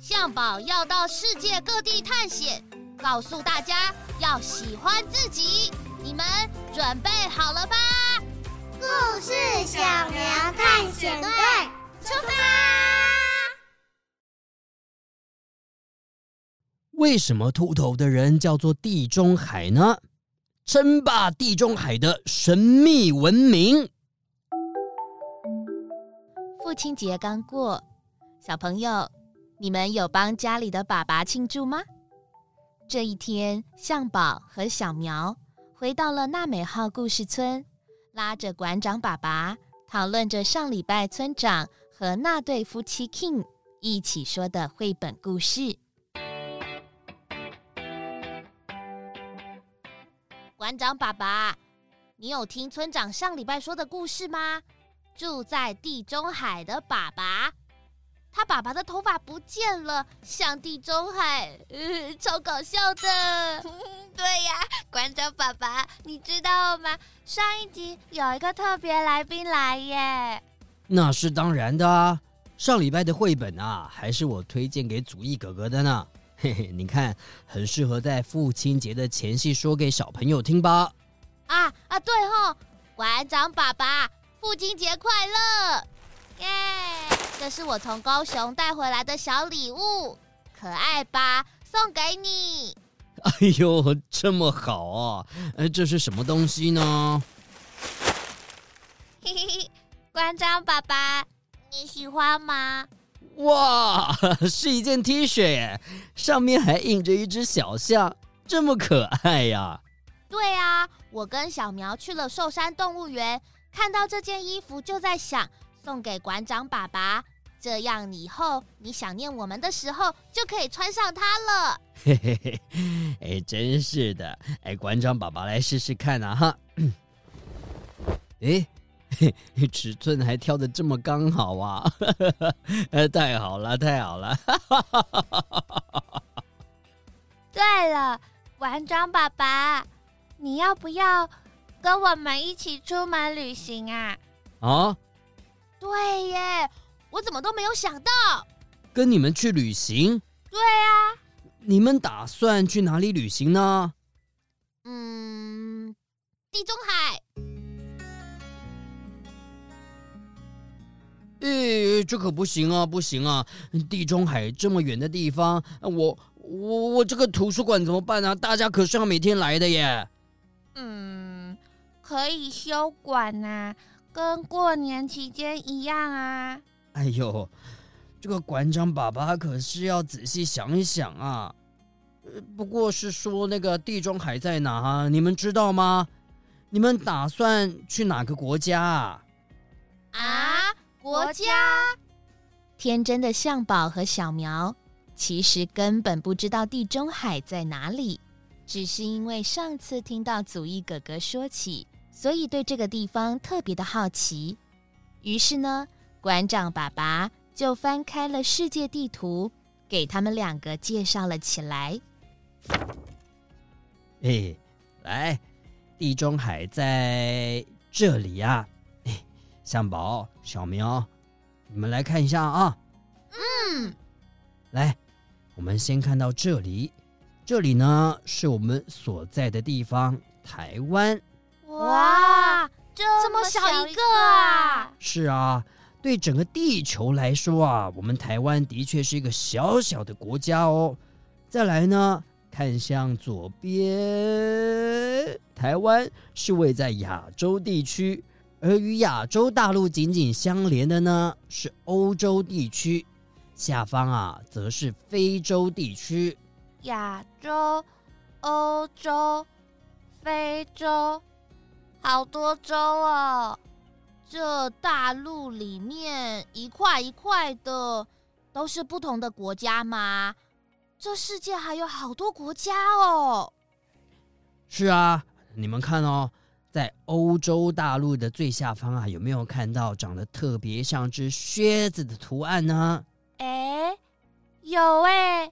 象宝要到世界各地探险，告诉大家要喜欢自己。你们准备好了吧？故事小苗探险队出发！为什么秃头的人叫做地中海呢？称霸地中海的神秘文明。父亲节刚过，小朋友，你们有帮家里的爸爸庆祝吗？这一天，向宝和小苗回到了娜美号故事村，拉着馆长爸爸讨论着上礼拜村长和那对夫妻 King 一起说的绘本故事。馆长爸爸，你有听村长上礼拜说的故事吗？住在地中海的爸爸，他爸爸的头发不见了，像地中海，呃，超搞笑的。对呀，馆长爸爸，你知道吗？上一集有一个特别来宾来耶。那是当然的啊，上礼拜的绘本啊，还是我推荐给祖义哥哥的呢。嘿嘿，你看，很适合在父亲节的前夕说给小朋友听吧。啊啊，对吼，馆长爸爸，父亲节快乐！耶，这是我从高雄带回来的小礼物，可爱吧？送给你。哎呦，这么好啊！哎，这是什么东西呢？嘿嘿嘿，关张爸爸，你喜欢吗？哇，是一件 T 恤耶，上面还印着一只小象，这么可爱呀！对啊，我跟小苗去了寿山动物园，看到这件衣服就在想送给馆长爸爸，这样以后你想念我们的时候就可以穿上它了。嘿嘿嘿，哎，真是的，哎，馆长爸爸来试试看啊哈，哎。尺寸还挑的这么刚好啊！太好了，太好了！对了，馆长爸爸，你要不要跟我们一起出门旅行啊？啊？对耶，我怎么都没有想到，跟你们去旅行？对啊，你们打算去哪里旅行呢？嗯，地中海。诶，这可不行啊，不行啊！地中海这么远的地方，我我我这个图书馆怎么办啊？大家可是要每天来的耶。嗯，可以休馆呐，跟过年期间一样啊。哎呦，这个馆长爸爸可是要仔细想一想啊。不过是说那个地中海在哪啊？你们知道吗？你们打算去哪个国家啊？啊？国家，天真的向宝和小苗其实根本不知道地中海在哪里，只是因为上次听到祖义哥哥说起，所以对这个地方特别的好奇。于是呢，馆长爸爸就翻开了世界地图，给他们两个介绍了起来。哎，来，地中海在这里呀。哎，向宝、小苗，你们来看一下啊！嗯，来，我们先看到这里，这里呢是我们所在的地方——台湾。哇，这么小一个啊！是啊，对整个地球来说啊，我们台湾的确是一个小小的国家哦。再来呢，看向左边，台湾是位在亚洲地区。而与亚洲大陆紧紧相连的呢，是欧洲地区，下方啊，则是非洲地区。亚洲、欧洲、非洲，好多州哦！这大陆里面一块一块的，都是不同的国家吗？这世界还有好多国家哦！是啊，你们看哦。在欧洲大陆的最下方啊，有没有看到长得特别像只靴子的图案呢？哎，有哎，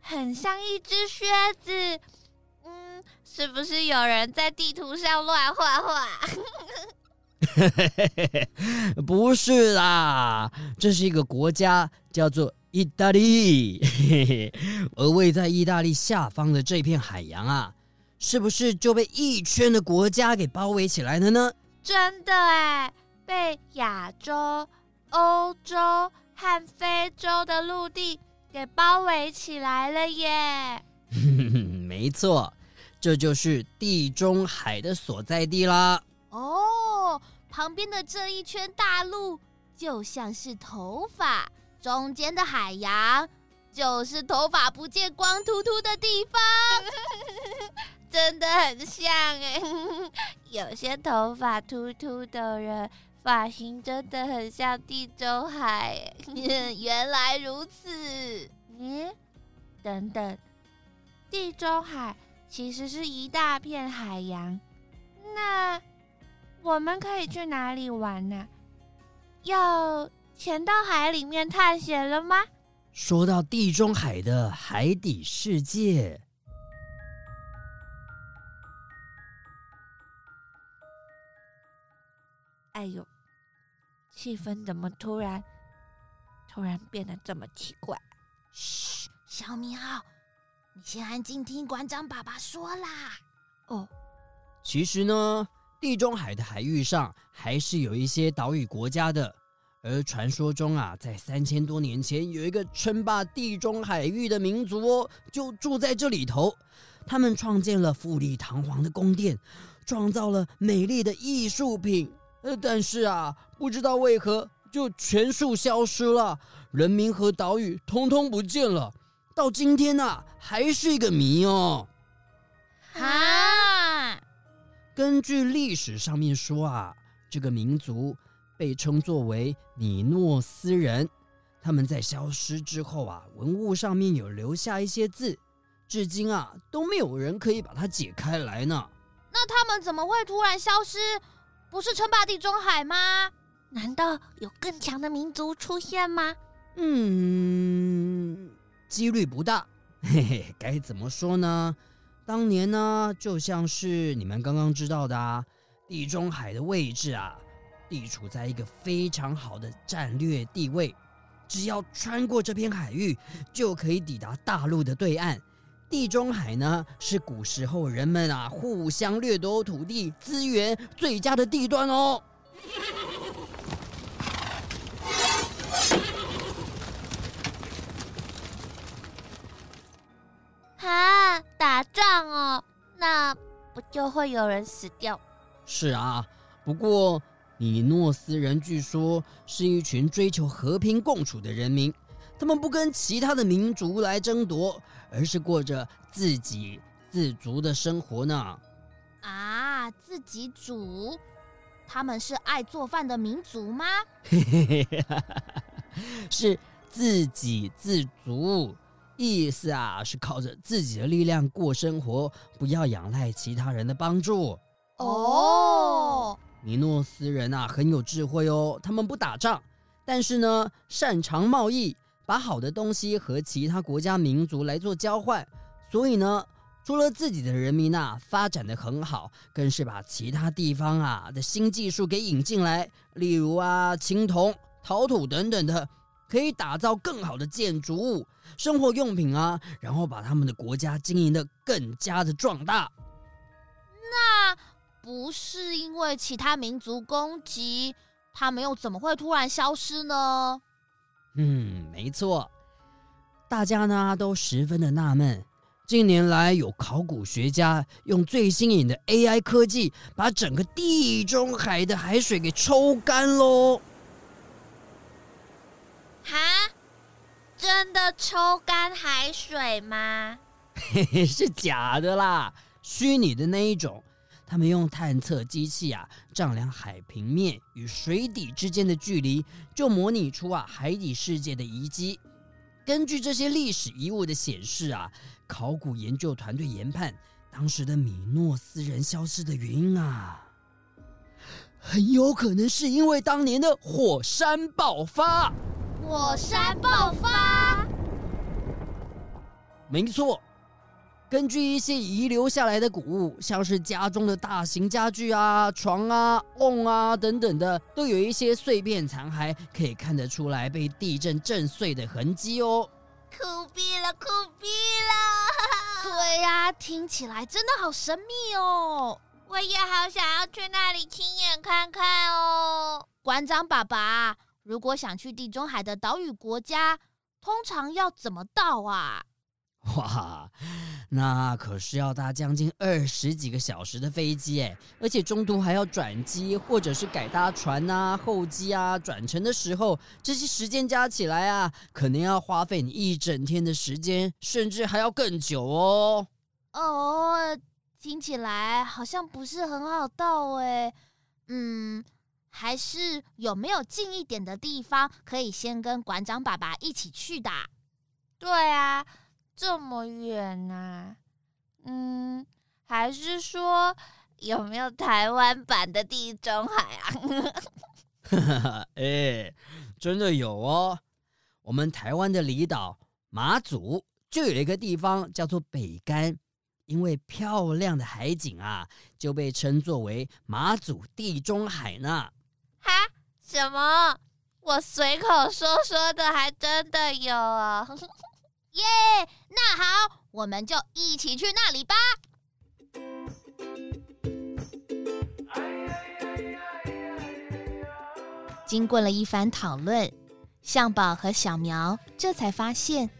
很像一只靴子。嗯，是不是有人在地图上乱画画？不是啦，这是一个国家，叫做意大利。而位在意大利下方的这片海洋啊，是不是就被一圈的国家给包围起来了呢？真的哎，被亚洲、欧洲和非洲的陆地给包围起来了耶！没错，这就是地中海的所在地啦。哦，旁边的这一圈大陆就像是头发，中间的海洋就是头发不见光秃秃的地方，真的很像哎。有些头发秃秃的人，发型真的很像地中海。原来如此。嗯，等等，地中海其实是一大片海洋，那我们可以去哪里玩呢？要潜到海里面探险了吗？说到地中海的海底世界，哎呦，气氛怎么突然突然变得这么奇怪？嘘，小苗，你先安静听馆长爸爸说啦。哦，其实呢，地中海的海域上还是有一些岛屿国家的，而传说中啊，在三千多年前，有一个称霸地中海域的民族哦，就住在这里头。他们创建了富丽堂皇的宫殿，创造了美丽的艺术品，呃，但是啊，不知道为何就全数消失了。人民和岛屿通通不见了，到今天呐、啊，还是一个谜哦。啊！根据历史上面说啊，这个民族被称作为米诺斯人，他们在消失之后啊，文物上面有留下一些字，至今啊都没有人可以把它解开来呢。那他们怎么会突然消失？不是称霸地中海吗？难道有更强的民族出现吗？嗯，几率不大。嘿嘿，该怎么说呢？当年呢，就像是你们刚刚知道的啊，地中海的位置啊，地处在一个非常好的战略地位，只要穿过这片海域，就可以抵达大陆的对岸。地中海呢，是古时候人们啊互相掠夺土地资源最佳的地段哦。就会有人死掉？是啊，不过米诺斯人据说是一群追求和平共处的人民，他们不跟其他的民族来争夺，而是过着自给自足的生活呢。啊，自己煮？他们是爱做饭的民族吗？是自给自足。意思啊，是靠着自己的力量过生活，不要仰赖其他人的帮助。哦，米诺斯人啊，很有智慧哦。他们不打仗，但是呢，擅长贸易，把好的东西和其他国家民族来做交换。所以呢，除了自己的人民啊发展的很好，更是把其他地方啊的新技术给引进来，例如啊，青铜、陶土等等的。可以打造更好的建筑物、生活用品啊，然后把他们的国家经营的更加的壮大。那不是因为其他民族攻击，他们又怎么会突然消失呢？嗯，没错，大家呢都十分的纳闷。近年来，有考古学家用最新颖的 AI 科技，把整个地中海的海水给抽干喽。哈，真的抽干海水吗？是假的啦，虚拟的那一种。他们用探测机器啊，丈量海平面与水底之间的距离，就模拟出啊海底世界的遗迹。根据这些历史遗物的显示啊，考古研究团队研判，当时的米诺斯人消失的原因啊，很有可能是因为当年的火山爆发。火山爆发，没错。根据一些遗留下来的古物，像是家中的大型家具啊、床啊、瓮啊等等的，都有一些碎片残骸，可以看得出来被地震震碎的痕迹哦。酷毙了，酷毙了！对呀、啊，听起来真的好神秘哦。我也好想要去那里亲眼看看哦。馆长爸爸，如果想去地中海的岛屿国家，通常要怎么到啊？哇，那可是要搭将近二十几个小时的飞机哎，而且中途还要转机，或者是改搭船啊、候机啊、转乘的时候，这些时间加起来啊，可能要花费你一整天的时间，甚至还要更久哦。哦，听起来好像不是很好到哎。嗯，还是有没有近一点的地方可以先跟馆长爸爸一起去的？对啊。这么远呢、啊？嗯，还是说有没有台湾版的地中海啊？哈哈，哎，真的有哦！我们台湾的离岛马祖就有一个地方叫做北竿，因为漂亮的海景啊，就被称作为马祖地中海呢。什么？我随口说说的，还真的有啊！耶，yeah, 那好，我们就一起去那里吧。经过了一番讨论，向宝和小苗这才发现，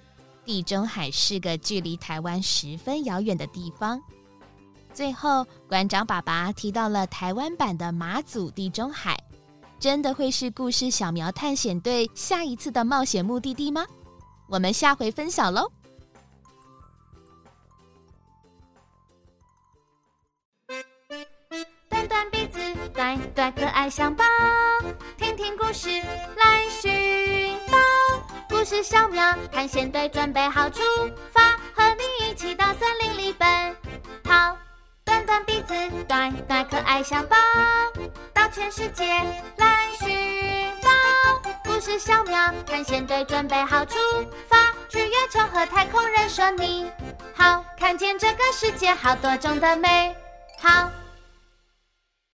地中海是个距离台湾十分遥远的地方。最后，馆长爸爸提到了台湾版的马祖地中海，真的会是故事小苗探险队下一次的冒险目的地吗？我们下回分享喽！短短鼻子，短短可爱象宝，听听故事来寻宝。故事小苗探险队准备好出发，和你一起到森林里奔跑。短短鼻子，短短可爱象宝，全世界来寻宝。故事小苗探险队准备好出发，去月球和太空人说你好，看见这个世界好多种的美好。